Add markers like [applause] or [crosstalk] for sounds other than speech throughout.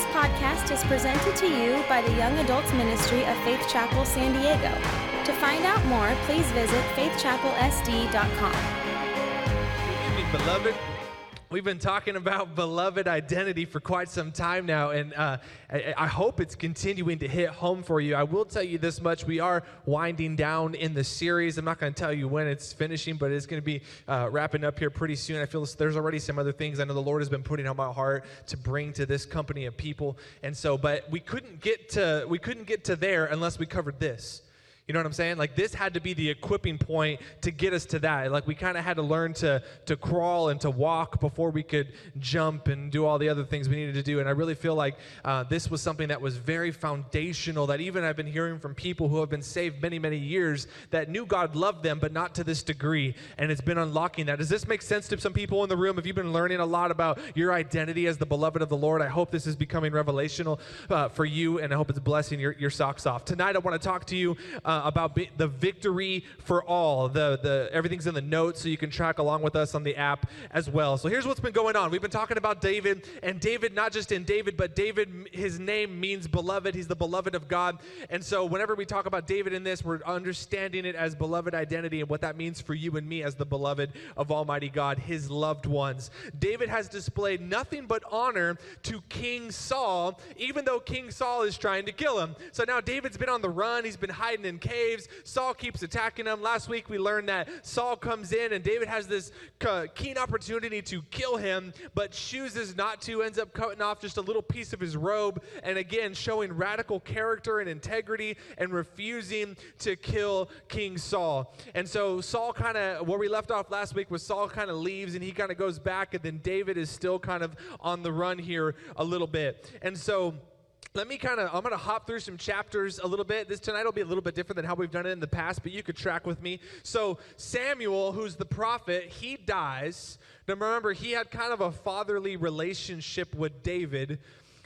This podcast is presented to you by the Young Adults Ministry of Faith Chapel San Diego. To find out more, please visit faithchapelsd.com. Good evening, beloved. We've been talking about beloved identity for quite some time now, and uh, I, I, hope it's continuing to hit home for you. I will tell you this much we are winding down in the series. I'm not going to tell you when it's finishing, but it's going to be uh, wrapping up here pretty soon. I feel there's already some other things I know the Lord has been putting on my heart to bring to this company of people. And so, but we couldn't get to, we couldn't get to there unless we covered this. You know what I'm saying? Like this had to be the equipping point to get us to that. Like we kind of had to learn to to crawl and to walk before we could jump and do all the other things we needed to do. And I really feel like uh, this was something that was very foundational. That even I've been hearing from people who have been saved many many years that knew God loved them, but not to this degree. And it's been unlocking that. Does this make sense to some people in the room? Have you been learning a lot about your identity as the beloved of the Lord? I hope this is becoming revelational uh, for you, and I hope it's blessing your, your socks off. Tonight, I want to talk to you. Uh, uh, about the victory for all. The, the, everything's in the notes, so you can track along with us on the app as well. So here's what's been going on. We've been talking about David, and David, not just in David, but David, his name means beloved. He's the beloved of God. And so whenever we talk about David in this, we're understanding it as beloved identity and what that means for you and me as the beloved of Almighty God, his loved ones. David has displayed nothing but honor to King Saul, even though King Saul is trying to kill him. So now David's been on the run, he's been hiding in caves. Saul keeps attacking them. Last week we learned that Saul comes in and David has this keen opportunity to kill him, but chooses not to, ends up cutting off just a little piece of his robe, and again showing radical character and integrity and refusing to kill King Saul. And so Saul kind of, where we left off last week was Saul kind of leaves and he kind of goes back, and then David is still kind of on the run here a little bit. And so, let me kind of i'm going to hop through some chapters a little bit. This tonight will be a little bit different than how we've done it in the past but you could track with me. So samuel who's the prophet he dies. Now remember he had kind of a fatherly relationship with david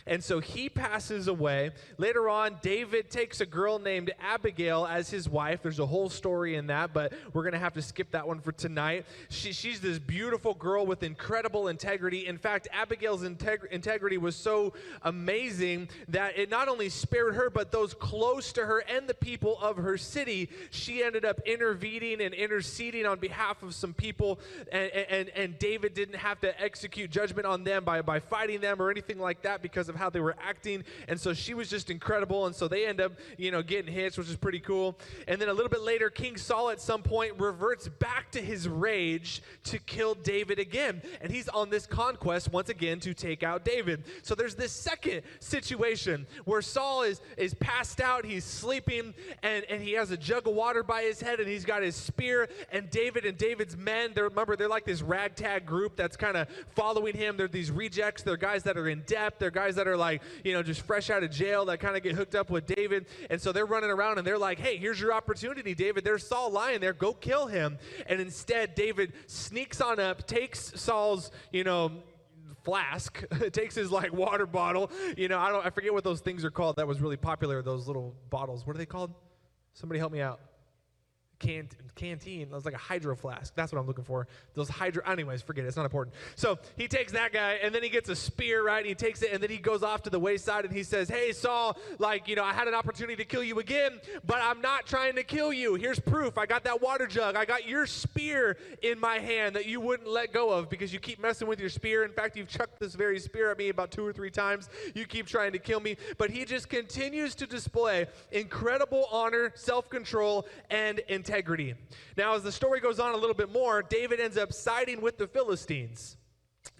and so he passes away. Later on, David takes a girl named Abigail as his wife. There's a whole story in that, but we're going to have to skip that one for tonight. She, she's this beautiful girl with incredible integrity. In fact, Abigail's integ- integrity was so amazing that it not only spared her, but those close to her and the people of her city. She ended up intervening and interceding on behalf of some people, and, and, and David didn't have to execute judgment on them by, by fighting them or anything like that because of of how they were acting. And so she was just incredible. And so they end up, you know, getting hits, which is pretty cool. And then a little bit later, King Saul at some point reverts back to his rage to kill David again. And he's on this conquest once again to take out David. So there's this second situation where Saul is, is passed out, he's sleeping, and, and he has a jug of water by his head, and he's got his spear. And David and David's men, they're, remember, they're like this ragtag group that's kind of following him. They're these rejects, they're guys that are in debt, they're guys that that are like, you know, just fresh out of jail that kind of get hooked up with David. And so they're running around and they're like, hey, here's your opportunity, David. There's Saul lying there. Go kill him. And instead, David sneaks on up, takes Saul's, you know, flask, [laughs] takes his like water bottle. You know, I don't, I forget what those things are called. That was really popular. Those little bottles. What are they called? Somebody help me out cant- canteen. It was like a hydro flask. That's what I'm looking for. Those hydro. Anyways, forget it. It's not important. So he takes that guy, and then he gets a spear, right? He takes it, and then he goes off to the wayside, and he says, "Hey, Saul, like you know, I had an opportunity to kill you again, but I'm not trying to kill you. Here's proof. I got that water jug. I got your spear in my hand that you wouldn't let go of because you keep messing with your spear. In fact, you've chucked this very spear at me about two or three times. You keep trying to kill me, but he just continues to display incredible honor, self-control, and integrity." Integrity. Now, as the story goes on a little bit more, David ends up siding with the Philistines.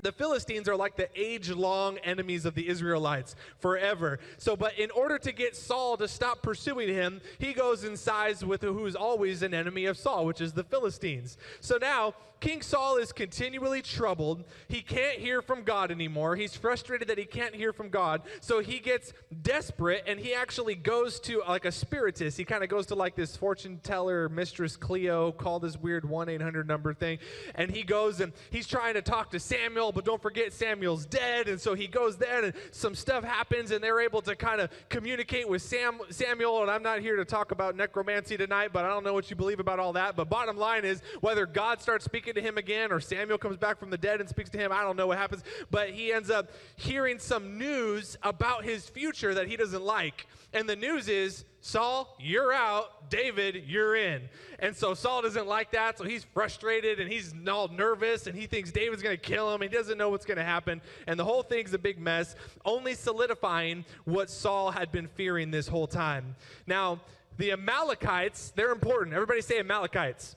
The Philistines are like the age long enemies of the Israelites forever. So, but in order to get Saul to stop pursuing him, he goes and sides with who's always an enemy of Saul, which is the Philistines. So now King Saul is continually troubled. He can't hear from God anymore. He's frustrated that he can't hear from God. So he gets desperate and he actually goes to like a spiritist. He kind of goes to like this fortune teller, Mistress Cleo, call this weird 1 800 number thing. And he goes and he's trying to talk to Samuel, but don't forget Samuel's dead. And so he goes there and some stuff happens and they're able to kind of communicate with Sam, Samuel. And I'm not here to talk about necromancy tonight, but I don't know what you believe about all that. But bottom line is whether God starts speaking to him again or Samuel comes back from the dead and speaks to him, I don't know what happens. But he ends up hearing some news about his future that he doesn't like. And the news is Saul, you're out. David, you're in. And so Saul doesn't like that. So he's frustrated and he's all nervous and he thinks David's going to kill him. He doesn't know what's going to happen. And the whole thing's a big mess, only solidifying what Saul had been fearing this whole time. Now, the Amalekites, they're important. Everybody say Amalekites.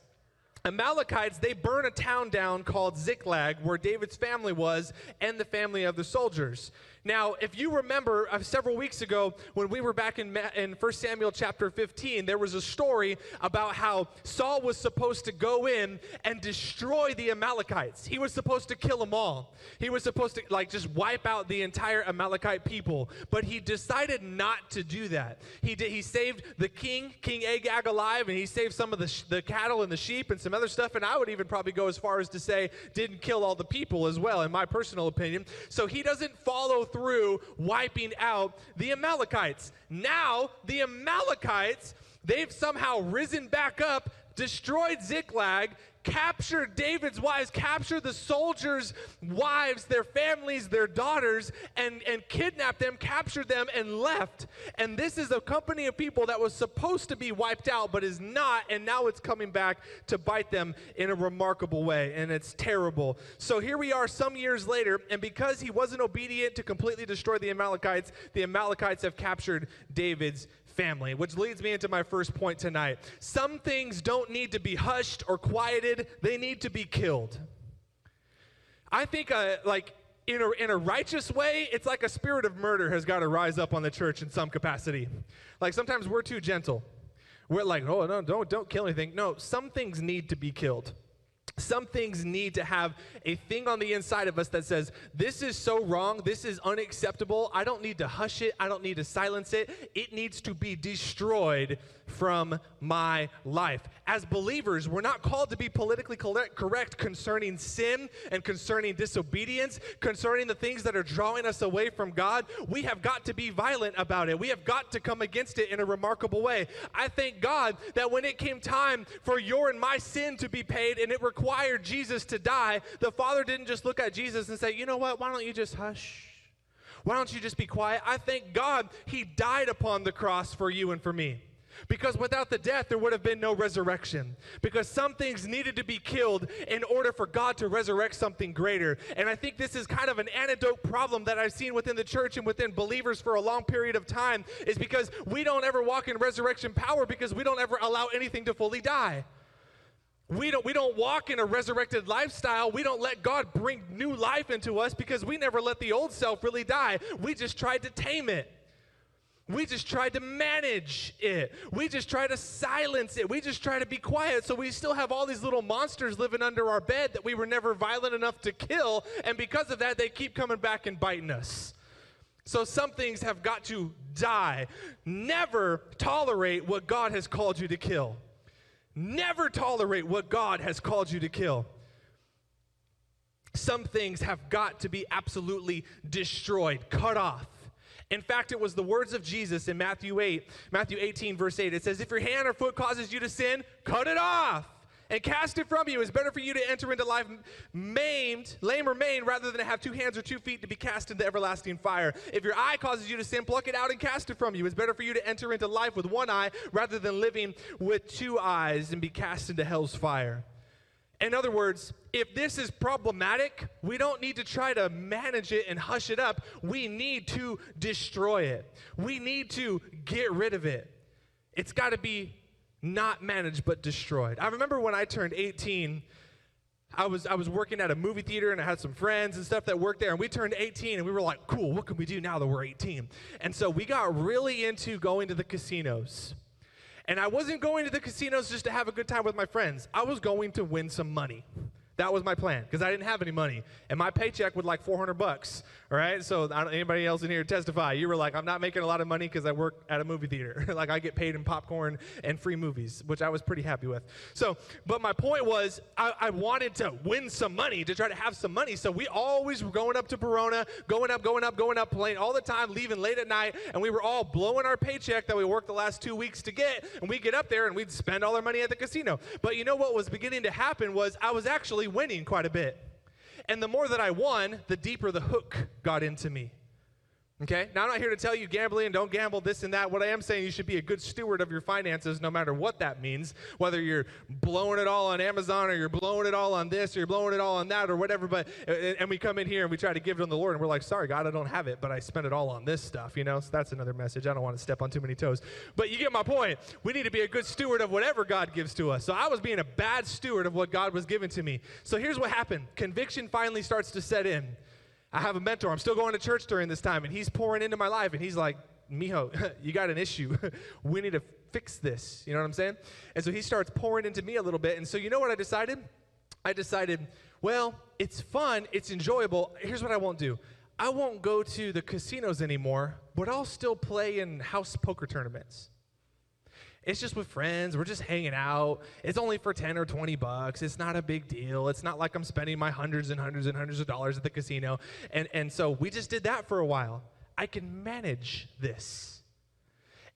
Amalekites, they burn a town down called Ziklag, where David's family was, and the family of the soldiers. Now, if you remember uh, several weeks ago when we were back in, in 1 Samuel chapter 15, there was a story about how Saul was supposed to go in and destroy the Amalekites. He was supposed to kill them all. He was supposed to like just wipe out the entire Amalekite people, but he decided not to do that. He did he saved the king, King Agag alive and he saved some of the, sh- the cattle and the sheep and some other stuff and I would even probably go as far as to say didn't kill all the people as well in my personal opinion. So he doesn't follow through through wiping out the Amalekites. Now, the Amalekites, they've somehow risen back up, destroyed Ziklag, captured David's wives, captured the soldiers' wives, their families, their daughters, and, and kidnapped them, captured them, and left. And this is a company of people that was supposed to be wiped out, but is not, and now it's coming back to bite them in a remarkable way, and it's terrible. So here we are some years later, and because he wasn't obedient to completely destroy the Amalekites, the Amalekites have captured David's family, which leads me into my first point tonight. Some things don't need to be hushed or quieted, they need to be killed. I think, uh, like, in a, in a righteous way, it's like a spirit of murder has got to rise up on the church in some capacity. Like, sometimes we're too gentle. We're like, oh, no, don't, don't kill anything. No, some things need to be killed. Some things need to have a thing on the inside of us that says, This is so wrong. This is unacceptable. I don't need to hush it. I don't need to silence it. It needs to be destroyed from my life. As believers, we're not called to be politically correct concerning sin and concerning disobedience, concerning the things that are drawing us away from God. We have got to be violent about it. We have got to come against it in a remarkable way. I thank God that when it came time for your and my sin to be paid and it required Jesus to die, the Father didn't just look at Jesus and say, you know what, why don't you just hush? Why don't you just be quiet? I thank God he died upon the cross for you and for me. Because without the death, there would have been no resurrection. Because some things needed to be killed in order for God to resurrect something greater. And I think this is kind of an antidote problem that I've seen within the church and within believers for a long period of time, is because we don't ever walk in resurrection power because we don't ever allow anything to fully die. We don't, we don't walk in a resurrected lifestyle. We don't let God bring new life into us because we never let the old self really die. We just tried to tame it. We just tried to manage it. We just try to silence it. We just try to be quiet. So we still have all these little monsters living under our bed that we were never violent enough to kill. And because of that, they keep coming back and biting us. So some things have got to die. Never tolerate what God has called you to kill. Never tolerate what God has called you to kill. Some things have got to be absolutely destroyed, cut off. In fact, it was the words of Jesus in Matthew 8, Matthew 18, verse 8. It says, If your hand or foot causes you to sin, cut it off and cast it from you. It's better for you to enter into life maimed, lame or maimed, rather than to have two hands or two feet to be cast into everlasting fire. If your eye causes you to sin, pluck it out and cast it from you. It's better for you to enter into life with one eye rather than living with two eyes and be cast into hell's fire. In other words, if this is problematic, we don't need to try to manage it and hush it up. We need to destroy it. We need to get rid of it. It's got to be not managed but destroyed. I remember when I turned 18, I was I was working at a movie theater and I had some friends and stuff that worked there and we turned 18 and we were like, "Cool, what can we do now that we're 18?" And so we got really into going to the casinos. And I wasn't going to the casinos just to have a good time with my friends. I was going to win some money. That was my plan because I didn't have any money, and my paycheck was like 400 bucks. All right, so anybody else in here testify? You were like, I'm not making a lot of money because I work at a movie theater. [laughs] like I get paid in popcorn and free movies, which I was pretty happy with. So, but my point was, I, I wanted to win some money to try to have some money. So we always were going up to Barona, going up, going up, going up, playing all the time, leaving late at night, and we were all blowing our paycheck that we worked the last two weeks to get, and we get up there and we'd spend all our money at the casino. But you know what was beginning to happen was I was actually winning quite a bit. And the more that I won, the deeper the hook got into me. Okay? Now, I'm not here to tell you gambling, don't gamble, this and that. What I am saying, you should be a good steward of your finances no matter what that means. Whether you're blowing it all on Amazon or you're blowing it all on this or you're blowing it all on that or whatever. But, and we come in here and we try to give it on the Lord and we're like, sorry, God, I don't have it, but I spent it all on this stuff, you know? So that's another message. I don't want to step on too many toes. But you get my point. We need to be a good steward of whatever God gives to us. So I was being a bad steward of what God was giving to me. So here's what happened conviction finally starts to set in. I have a mentor. I'm still going to church during this time, and he's pouring into my life, and he's like, Mijo, [laughs] you got an issue. [laughs] we need to fix this. You know what I'm saying? And so he starts pouring into me a little bit. And so you know what I decided? I decided, well, it's fun, it's enjoyable. Here's what I won't do I won't go to the casinos anymore, but I'll still play in house poker tournaments. It's just with friends. We're just hanging out. It's only for 10 or 20 bucks. It's not a big deal. It's not like I'm spending my hundreds and hundreds and hundreds of dollars at the casino. And, and so we just did that for a while. I can manage this.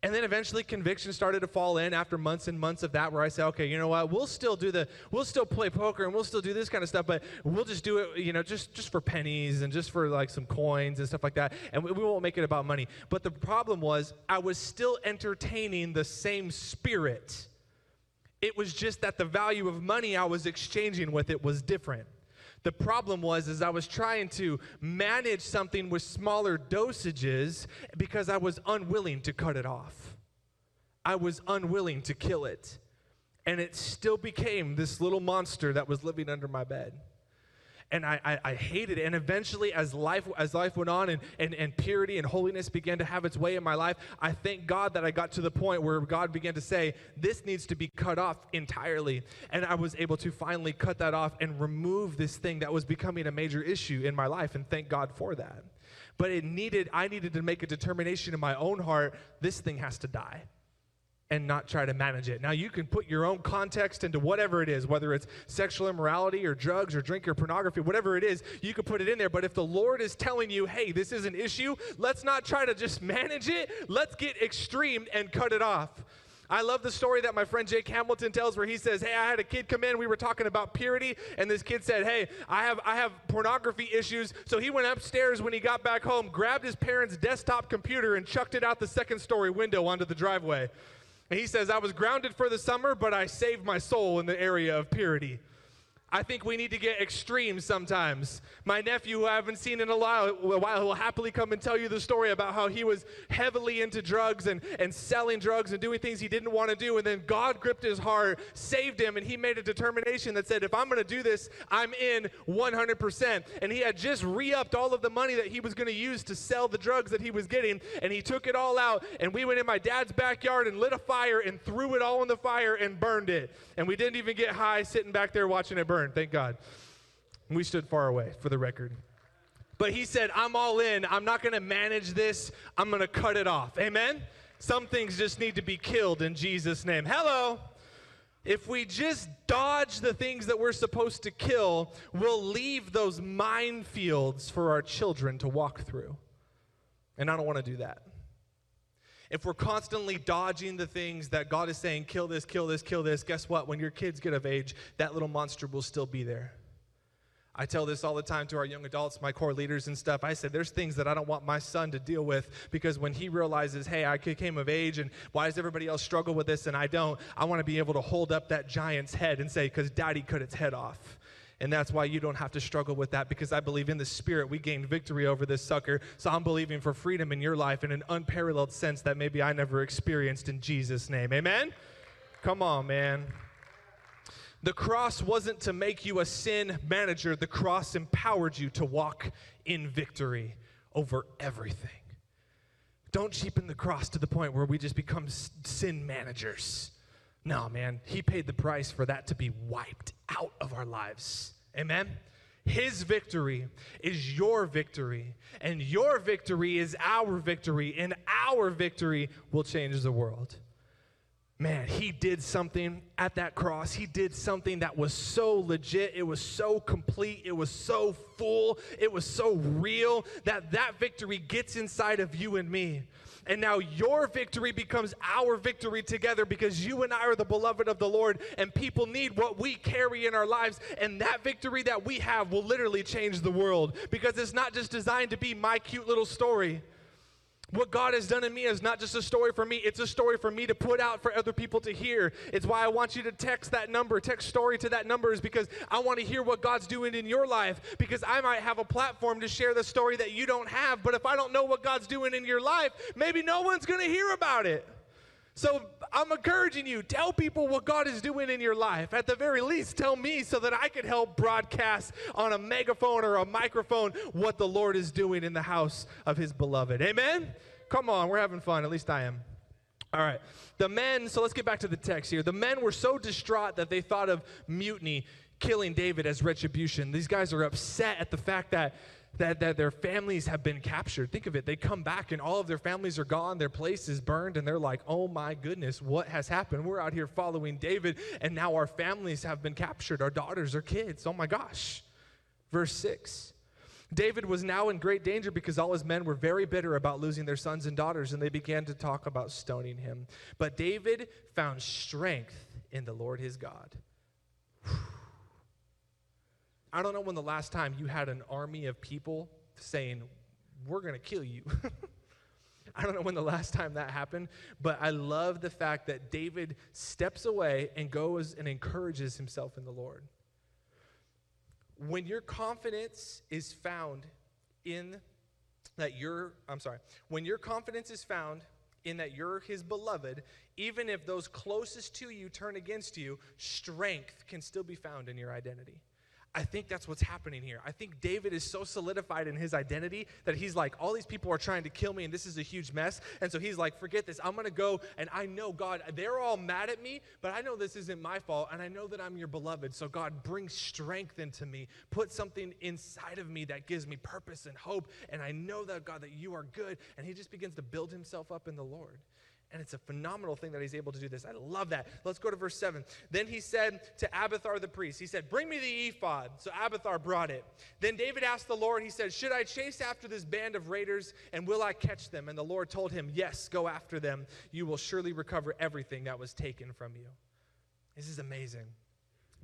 And then eventually conviction started to fall in after months and months of that where I say, okay, you know what, we'll still do the, we'll still play poker and we'll still do this kind of stuff, but we'll just do it, you know, just, just for pennies and just for like some coins and stuff like that. And we, we won't make it about money. But the problem was I was still entertaining the same spirit. It was just that the value of money I was exchanging with it was different. The problem was is I was trying to manage something with smaller dosages because I was unwilling to cut it off. I was unwilling to kill it. And it still became this little monster that was living under my bed and I, I, I, hated it. And eventually, as life as life went on and, and, and purity and holiness began to have its way in my life, I thank God that I got to the point where God began to say, This needs to be cut off entirely. And I was able to finally cut that off and remove this thing that was becoming a major issue in my life. And thank God for that. But it needed, I needed to make a determination in my own heart this thing has to die and not try to manage it. Now, you can put your own context into whatever it is, whether it's sexual immorality or drugs or drink or pornography, whatever it is, you can put it in there. But if the Lord is telling you, hey, this is an issue, let's not try to just manage it, let's get extreme and cut it off. I love the story that my friend Jake Hamilton tells where he says, Hey, I had a kid come in, we were talking about purity, and this kid said, Hey, I have I have pornography issues. So he went upstairs when he got back home, grabbed his parents' desktop computer, and chucked it out the second story window onto the driveway. And he says, I was grounded for the summer, but I saved my soul in the area of purity. I think we need to get extreme sometimes. My nephew, who I haven't seen in a while, will happily come and tell you the story about how he was heavily into drugs and, and selling drugs and doing things he didn't want to do. And then God gripped his heart, saved him, and he made a determination that said, if I'm going to do this, I'm in 100%. And he had just re upped all of the money that he was going to use to sell the drugs that he was getting. And he took it all out. And we went in my dad's backyard and lit a fire and threw it all in the fire and burned it. And we didn't even get high sitting back there watching it burn thank God. We stood far away, for the record. But he said, I'm all in. I'm not going to manage this. I'm going to cut it off. Amen? Some things just need to be killed in Jesus' name. Hello. If we just dodge the things that we're supposed to kill, we'll leave those minefields for our children to walk through. And I don't want to do that if we're constantly dodging the things that God is saying, kill this, kill this, kill this, guess what? When your kids get of age, that little monster will still be there. I tell this all the time to our young adults, my core leaders and stuff. I said, there's things that I don't want my son to deal with because when he realizes, hey, I came of age and why does everybody else struggle with this and I don't, I want to be able to hold up that giant's head and say, because daddy cut its head off. And that's why you don't have to struggle with that because I believe in the Spirit we gained victory over this sucker. So I'm believing for freedom in your life in an unparalleled sense that maybe I never experienced in Jesus' name. Amen? Come on, man. The cross wasn't to make you a sin manager, the cross empowered you to walk in victory over everything. Don't cheapen the cross to the point where we just become sin managers. No, man, he paid the price for that to be wiped out of our lives. Amen? His victory is your victory, and your victory is our victory, and our victory will change the world. Man, he did something at that cross. He did something that was so legit. It was so complete. It was so full. It was so real that that victory gets inside of you and me. And now your victory becomes our victory together because you and I are the beloved of the Lord, and people need what we carry in our lives. And that victory that we have will literally change the world because it's not just designed to be my cute little story. What God has done in me is not just a story for me, it's a story for me to put out for other people to hear. It's why I want you to text that number, text story to that number, is because I want to hear what God's doing in your life. Because I might have a platform to share the story that you don't have, but if I don't know what God's doing in your life, maybe no one's going to hear about it. So I'm encouraging you, tell people what God is doing in your life. At the very least, tell me so that I can help broadcast on a megaphone or a microphone what the Lord is doing in the house of his beloved. Amen? Come on, we're having fun. At least I am. All right. The men, so let's get back to the text here. The men were so distraught that they thought of mutiny, killing David as retribution. These guys are upset at the fact that that, that their families have been captured. Think of it. They come back and all of their families are gone. Their place is burned, and they're like, oh my goodness, what has happened? We're out here following David, and now our families have been captured. Our daughters, our kids. Oh my gosh. Verse 6. David was now in great danger because all his men were very bitter about losing their sons and daughters, and they began to talk about stoning him. But David found strength in the Lord his God. I don't know when the last time you had an army of people saying, We're going to kill you. [laughs] I don't know when the last time that happened, but I love the fact that David steps away and goes and encourages himself in the Lord. When your confidence is found in that you're, I'm sorry, when your confidence is found in that you're his beloved, even if those closest to you turn against you, strength can still be found in your identity. I think that's what's happening here. I think David is so solidified in his identity that he's like, all these people are trying to kill me and this is a huge mess. And so he's like, forget this. I'm going to go and I know, God, they're all mad at me, but I know this isn't my fault and I know that I'm your beloved. So, God, bring strength into me. Put something inside of me that gives me purpose and hope. And I know that, God, that you are good. And he just begins to build himself up in the Lord. And it's a phenomenal thing that he's able to do this. I love that. Let's go to verse 7. Then he said to Abiathar the priest, he said, Bring me the ephod. So Abiathar brought it. Then David asked the Lord, he said, Should I chase after this band of raiders and will I catch them? And the Lord told him, Yes, go after them. You will surely recover everything that was taken from you. This is amazing.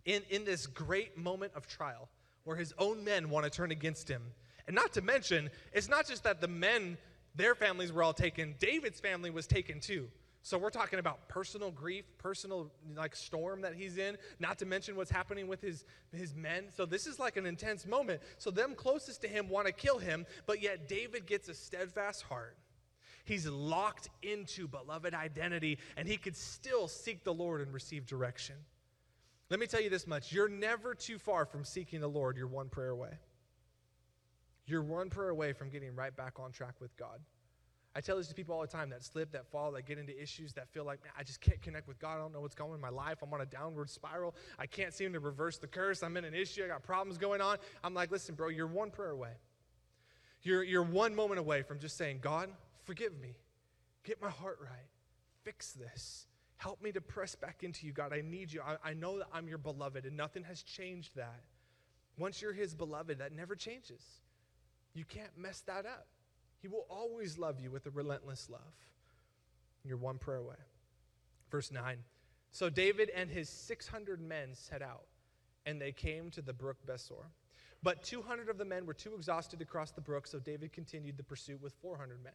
In, in this great moment of trial where his own men want to turn against him, and not to mention, it's not just that the men their families were all taken. David's family was taken too. So we're talking about personal grief, personal like storm that he's in, not to mention what's happening with his his men. So this is like an intense moment. So them closest to him want to kill him, but yet David gets a steadfast heart. He's locked into beloved identity and he could still seek the Lord and receive direction. Let me tell you this much, you're never too far from seeking the Lord. You're one prayer away. You're one prayer away from getting right back on track with God. I tell this to people all the time that slip, that fall, that get into issues, that feel like, man, I just can't connect with God. I don't know what's going on in my life. I'm on a downward spiral. I can't seem to reverse the curse. I'm in an issue. I got problems going on. I'm like, listen, bro, you're one prayer away. You're, you're one moment away from just saying, God, forgive me. Get my heart right. Fix this. Help me to press back into you, God. I need you. I, I know that I'm your beloved, and nothing has changed that. Once you're his beloved, that never changes. You can't mess that up. He will always love you with a relentless love. You're one prayer away. Verse 9. So David and his 600 men set out, and they came to the brook Besor. But 200 of the men were too exhausted to cross the brook, so David continued the pursuit with 400 men.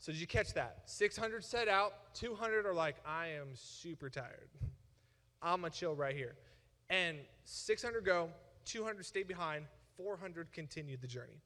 So did you catch that? 600 set out, 200 are like, I am super tired. I'm going to chill right here. And 600 go, 200 stay behind, 400 continued the journey.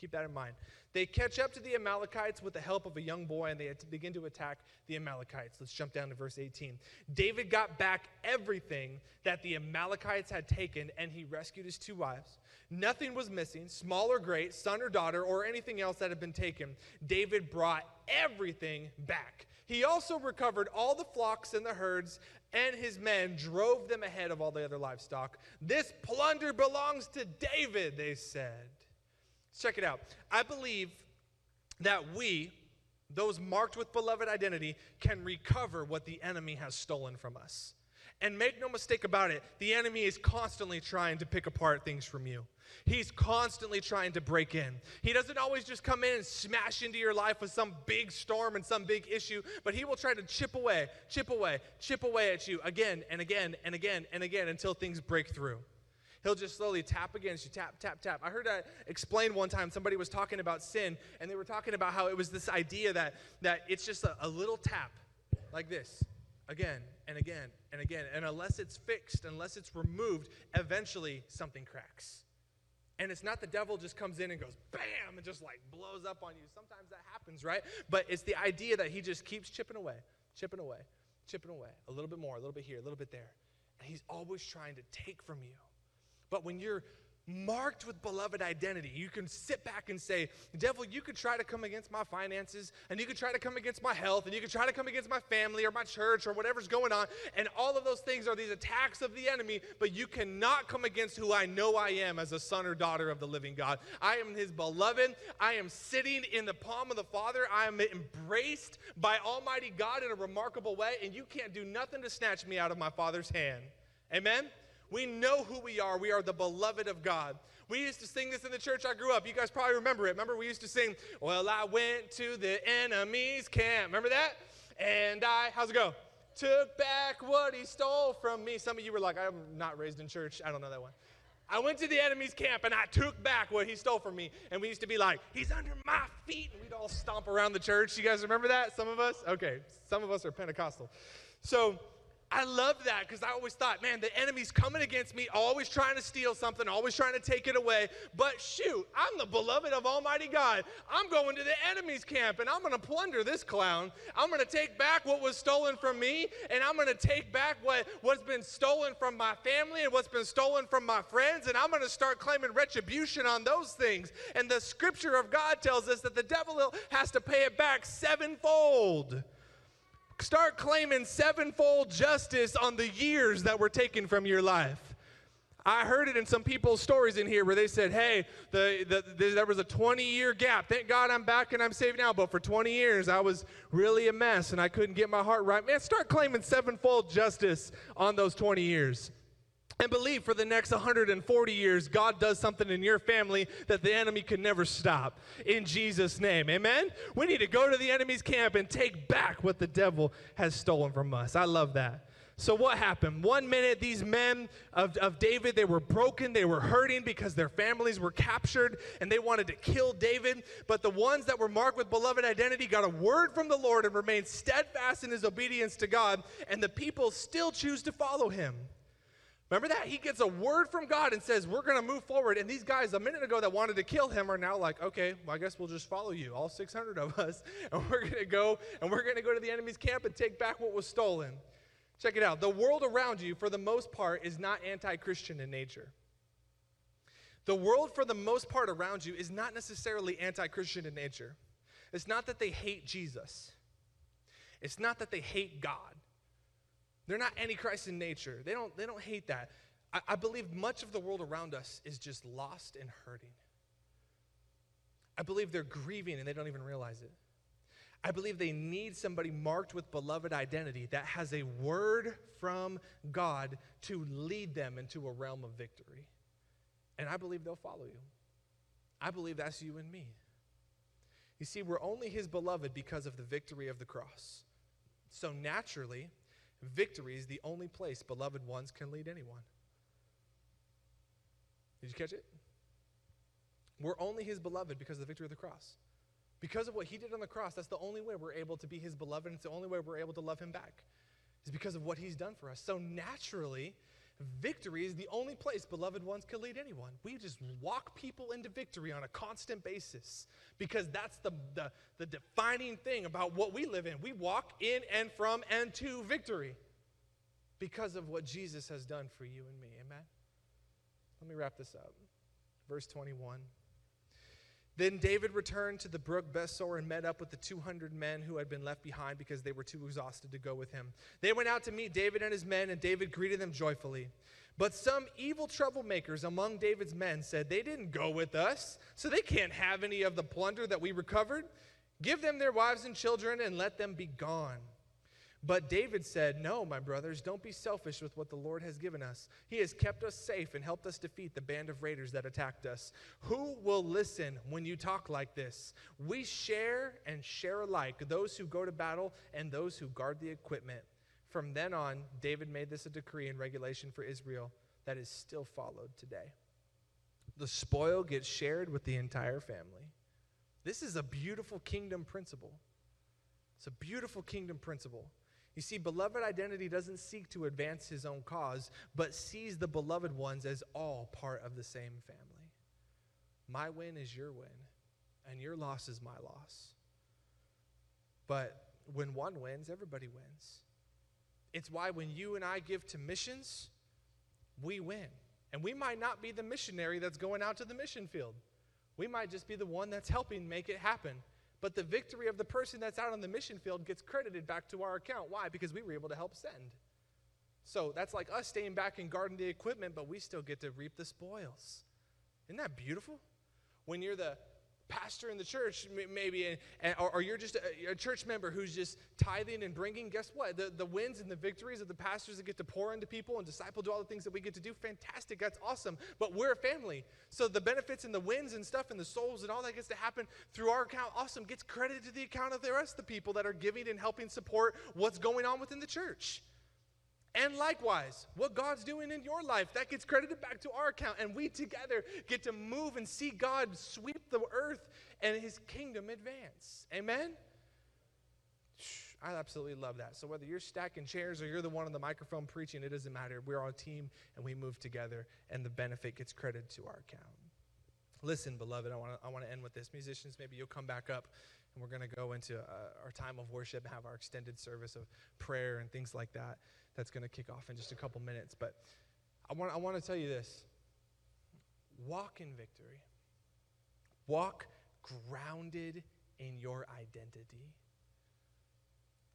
Keep that in mind. They catch up to the Amalekites with the help of a young boy and they begin to attack the Amalekites. Let's jump down to verse 18. David got back everything that the Amalekites had taken and he rescued his two wives. Nothing was missing, small or great, son or daughter, or anything else that had been taken. David brought everything back. He also recovered all the flocks and the herds, and his men drove them ahead of all the other livestock. This plunder belongs to David, they said. Check it out. I believe that we, those marked with beloved identity, can recover what the enemy has stolen from us. And make no mistake about it, the enemy is constantly trying to pick apart things from you. He's constantly trying to break in. He doesn't always just come in and smash into your life with some big storm and some big issue, but he will try to chip away, chip away, chip away at you again and again and again and again until things break through. He'll just slowly tap against you, tap, tap, tap. I heard that explained one time. Somebody was talking about sin, and they were talking about how it was this idea that, that it's just a, a little tap like this, again and again and again. And unless it's fixed, unless it's removed, eventually something cracks. And it's not the devil just comes in and goes bam and just like blows up on you. Sometimes that happens, right? But it's the idea that he just keeps chipping away, chipping away, chipping away. A little bit more, a little bit here, a little bit there. And he's always trying to take from you. But when you're marked with beloved identity. You can sit back and say, Devil, you could try to come against my finances, and you could try to come against my health, and you could try to come against my family or my church or whatever's going on. And all of those things are these attacks of the enemy, but you cannot come against who I know I am as a son or daughter of the living God. I am his beloved. I am sitting in the palm of the Father. I am embraced by Almighty God in a remarkable way, and you can't do nothing to snatch me out of my Father's hand. Amen? We know who we are. We are the beloved of God. We used to sing this in the church I grew up. You guys probably remember it. Remember, we used to sing, Well, I went to the enemy's camp. Remember that? And I, how's it go? Took back what he stole from me. Some of you were like, I'm not raised in church. I don't know that one. I went to the enemy's camp and I took back what he stole from me. And we used to be like, He's under my feet. And we'd all stomp around the church. You guys remember that? Some of us? Okay. Some of us are Pentecostal. So, I love that because I always thought, man, the enemy's coming against me, always trying to steal something, always trying to take it away. But shoot, I'm the beloved of Almighty God. I'm going to the enemy's camp and I'm going to plunder this clown. I'm going to take back what was stolen from me and I'm going to take back what, what's been stolen from my family and what's been stolen from my friends and I'm going to start claiming retribution on those things. And the scripture of God tells us that the devil has to pay it back sevenfold. Start claiming sevenfold justice on the years that were taken from your life. I heard it in some people's stories in here where they said, hey, the, the, the, there was a 20 year gap. Thank God I'm back and I'm saved now. But for 20 years, I was really a mess and I couldn't get my heart right. Man, start claiming sevenfold justice on those 20 years and believe for the next 140 years God does something in your family that the enemy can never stop. In Jesus' name. Amen? We need to go to the enemy's camp and take back what the devil has stolen from us. I love that. So, what happened? One minute, these men of, of David, they were broken, they were hurting because their families were captured and they wanted to kill David. But the ones that were marked with beloved identity got a word from the Lord and remained steadfast in his obedience to God, and the people still choose to follow him. Remember that? He gets a word from God and says, We're going to move forward. And these guys a minute ago that wanted to kill him are now like, Okay, well, I guess we'll just follow you, all 600 of us. [laughs] And we're going to go and we're going to go to the enemy's camp and take back what was stolen. Check it out. The world around you, for the most part, is not anti Christian in nature. The world, for the most part, around you is not necessarily anti Christian in nature. It's not that they hate Jesus, it's not that they hate God. They're not antichrist in nature. They don't, they don't hate that. I, I believe much of the world around us is just lost and hurting. I believe they're grieving and they don't even realize it. I believe they need somebody marked with beloved identity that has a word from God to lead them into a realm of victory. And I believe they'll follow you. I believe that's you and me. You see, we're only his beloved because of the victory of the cross. So naturally, Victory is the only place beloved ones can lead anyone. Did you catch it? We're only his beloved because of the victory of the cross. Because of what he did on the cross, that's the only way we're able to be his beloved, and it's the only way we're able to love him back. Is because of what he's done for us. So naturally, victory is the only place beloved ones can lead anyone. We just walk people into victory on a constant basis because that's the, the, the defining thing about what we live in. We walk in and from and to victory because of what Jesus has done for you and me. Amen? Let me wrap this up. Verse 21. Then David returned to the brook Besor and met up with the 200 men who had been left behind because they were too exhausted to go with him. They went out to meet David and his men, and David greeted them joyfully. But some evil troublemakers among David's men said, They didn't go with us, so they can't have any of the plunder that we recovered. Give them their wives and children and let them be gone. But David said, No, my brothers, don't be selfish with what the Lord has given us. He has kept us safe and helped us defeat the band of raiders that attacked us. Who will listen when you talk like this? We share and share alike, those who go to battle and those who guard the equipment. From then on, David made this a decree and regulation for Israel that is still followed today. The spoil gets shared with the entire family. This is a beautiful kingdom principle. It's a beautiful kingdom principle. You see, beloved identity doesn't seek to advance his own cause, but sees the beloved ones as all part of the same family. My win is your win, and your loss is my loss. But when one wins, everybody wins. It's why when you and I give to missions, we win. And we might not be the missionary that's going out to the mission field. We might just be the one that's helping make it happen. But the victory of the person that's out on the mission field gets credited back to our account. Why? Because we were able to help send. So that's like us staying back and guarding the equipment, but we still get to reap the spoils. Isn't that beautiful? When you're the pastor in the church, maybe, or, you're just a, a, church member who's just tithing and bringing, guess what? The, the wins and the victories of the pastors that get to pour into people and disciple do all the things that we get to do, fantastic. That's awesome. But we're a family. So the benefits and the wins and stuff and the souls and all that gets to happen through our account, awesome, gets credited to the account of the rest of the people that are giving and helping support what's going on within the church. And likewise, what God's doing in your life, that gets credited back to our account. And we together get to move and see God sweep the earth and his kingdom advance. Amen? I absolutely love that. So whether you're stacking chairs or you're the one on the microphone preaching, it doesn't matter. We're on a team and we move together, and the benefit gets credited to our account. Listen, beloved, I want to I want to end with this. Musicians, maybe you'll come back up, and we're going to go into uh, our time of worship, have our extended service of prayer and things like that that's going to kick off in just a couple minutes. But I want, I want to tell you this walk in victory, walk grounded in your identity.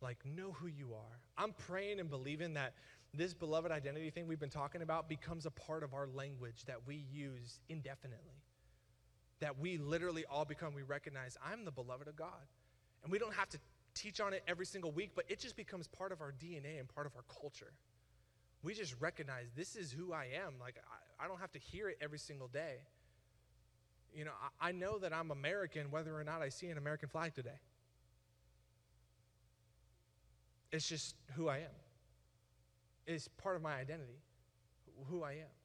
Like, know who you are. I'm praying and believing that this beloved identity thing we've been talking about becomes a part of our language that we use indefinitely. That we literally all become, we recognize, I'm the beloved of God. And we don't have to teach on it every single week, but it just becomes part of our DNA and part of our culture. We just recognize this is who I am. Like, I, I don't have to hear it every single day. You know, I, I know that I'm American whether or not I see an American flag today. It's just who I am. It's part of my identity, who I am.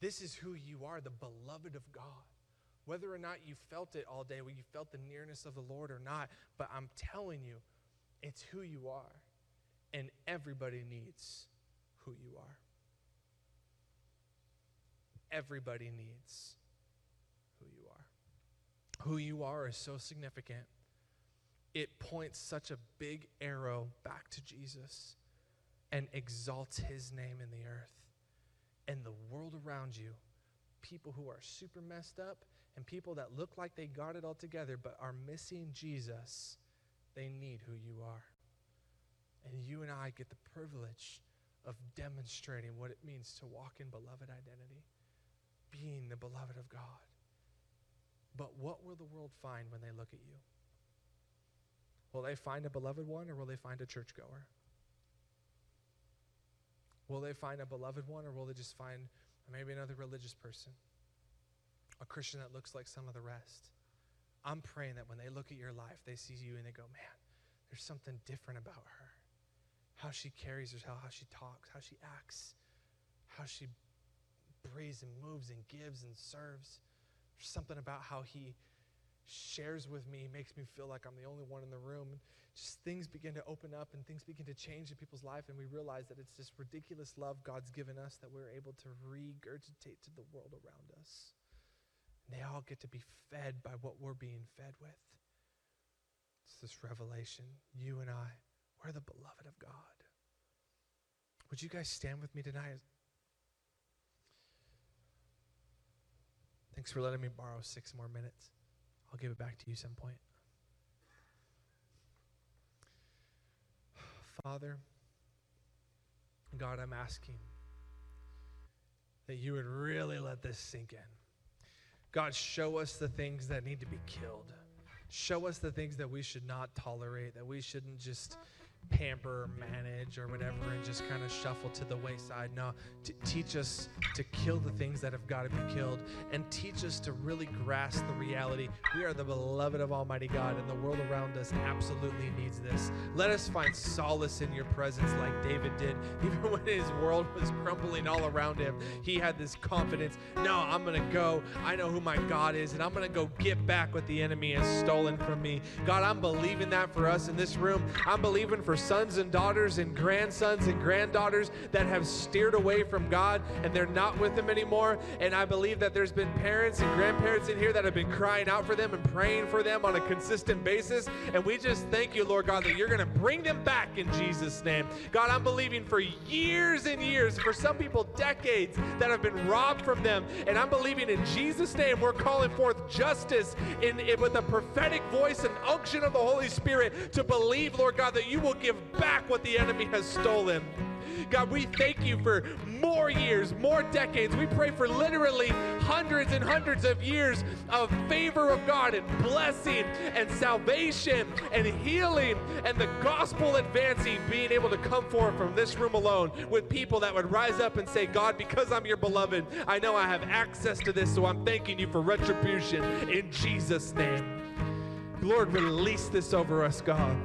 This is who you are, the beloved of God. Whether or not you felt it all day, whether you felt the nearness of the Lord or not, but I'm telling you, it's who you are. And everybody needs who you are. Everybody needs who you are. Who you are is so significant. It points such a big arrow back to Jesus and exalts his name in the earth. And the world around you, people who are super messed up and people that look like they got it all together but are missing Jesus, they need who you are. And you and I get the privilege of demonstrating what it means to walk in beloved identity, being the beloved of God. But what will the world find when they look at you? Will they find a beloved one or will they find a churchgoer? Will they find a beloved one or will they just find maybe another religious person? A Christian that looks like some of the rest. I'm praying that when they look at your life, they see you and they go, man, there's something different about her. How she carries herself, how she talks, how she acts, how she breathes and moves and gives and serves. There's something about how he shares with me, makes me feel like I'm the only one in the room. And just things begin to open up and things begin to change in people's life, and we realize that it's this ridiculous love God's given us that we're able to regurgitate to the world around us. They all get to be fed by what we're being fed with. It's this revelation. You and I, we're the beloved of God. Would you guys stand with me tonight? Thanks for letting me borrow six more minutes. I'll give it back to you some point. [sighs] Father, God, I'm asking that you would really let this sink in. God, show us the things that need to be killed. Show us the things that we should not tolerate, that we shouldn't just pamper manage or whatever and just kind of shuffle to the wayside. No, t- teach us to kill the things that have got to be killed and teach us to really grasp the reality. We are the beloved of Almighty God, and the world around us absolutely needs this. Let us find solace in your presence like David did. [laughs] Even when his world was crumbling all around him, he had this confidence no, I'm going to go. I know who my God is, and I'm going to go get back what the enemy has stolen from me. God, I'm believing that for us in this room. I'm believing for sons and daughters and grandsons and granddaughters that have steered away from God and they're not with Him anymore. And I believe that there's been parents and grandparents in here that have been crying out for them and praying for them on a consistent basis. And we just thank you, Lord God, that you're going to bring them back in Jesus' name. God, I'm believing for years and years, for some people, decades that have been robbed from them. And I'm believing in Jesus' name, we're calling forth justice in, in with a prophetic voice and unction of the Holy Spirit to believe, Lord God, that you will give back what the enemy has stolen. God, we thank you for more years, more decades. We pray for literally hundreds and hundreds of years of favor of God and blessing and salvation and healing and the gospel advancing, being able to come forth from this room alone with people that would rise up and say, God, because I'm your beloved, I know I have access to this, so I'm thanking you for retribution in Jesus' name. Lord, release this over us, God.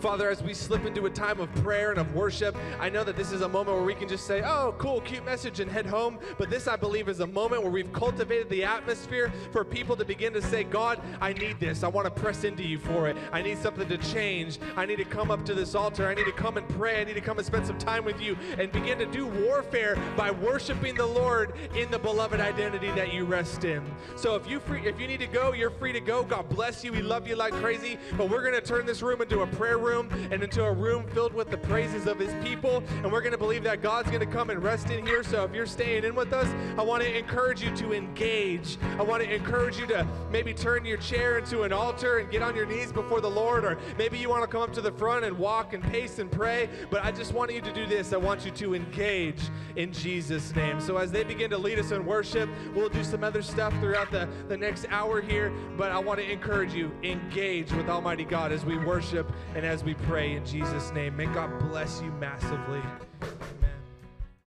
Father, as we slip into a time of prayer and of worship, I know that this is a moment where we can just say, oh, cool, cute message, and head home. But this, I believe, is a moment where we've cultivated the atmosphere for people to begin to say, God, I need this. I want to press into you for it. I need something to change. I need to come up to this altar. I need to come and pray. I need to come and spend some time with you and begin to do warfare by worshiping the Lord in the beloved identity that you rest in. So if you free, if you need to go, you're free to go. God bless you. We love you like crazy. But we're going to turn this room into a prayer room room and into a room filled with the praises of his people. And we're going to believe that God's going to come and rest in here. So if you're staying in with us, I want to encourage you to engage. I want to encourage you to maybe turn your chair into an altar and get on your knees before the Lord. Or maybe you want to come up to the front and walk and pace and pray. But I just want you to do this. I want you to engage in Jesus' name. So as they begin to lead us in worship, we'll do some other stuff throughout the, the next hour here. But I want to encourage you, engage with Almighty God as we worship and as we pray in Jesus' name. May God bless you massively. Amen.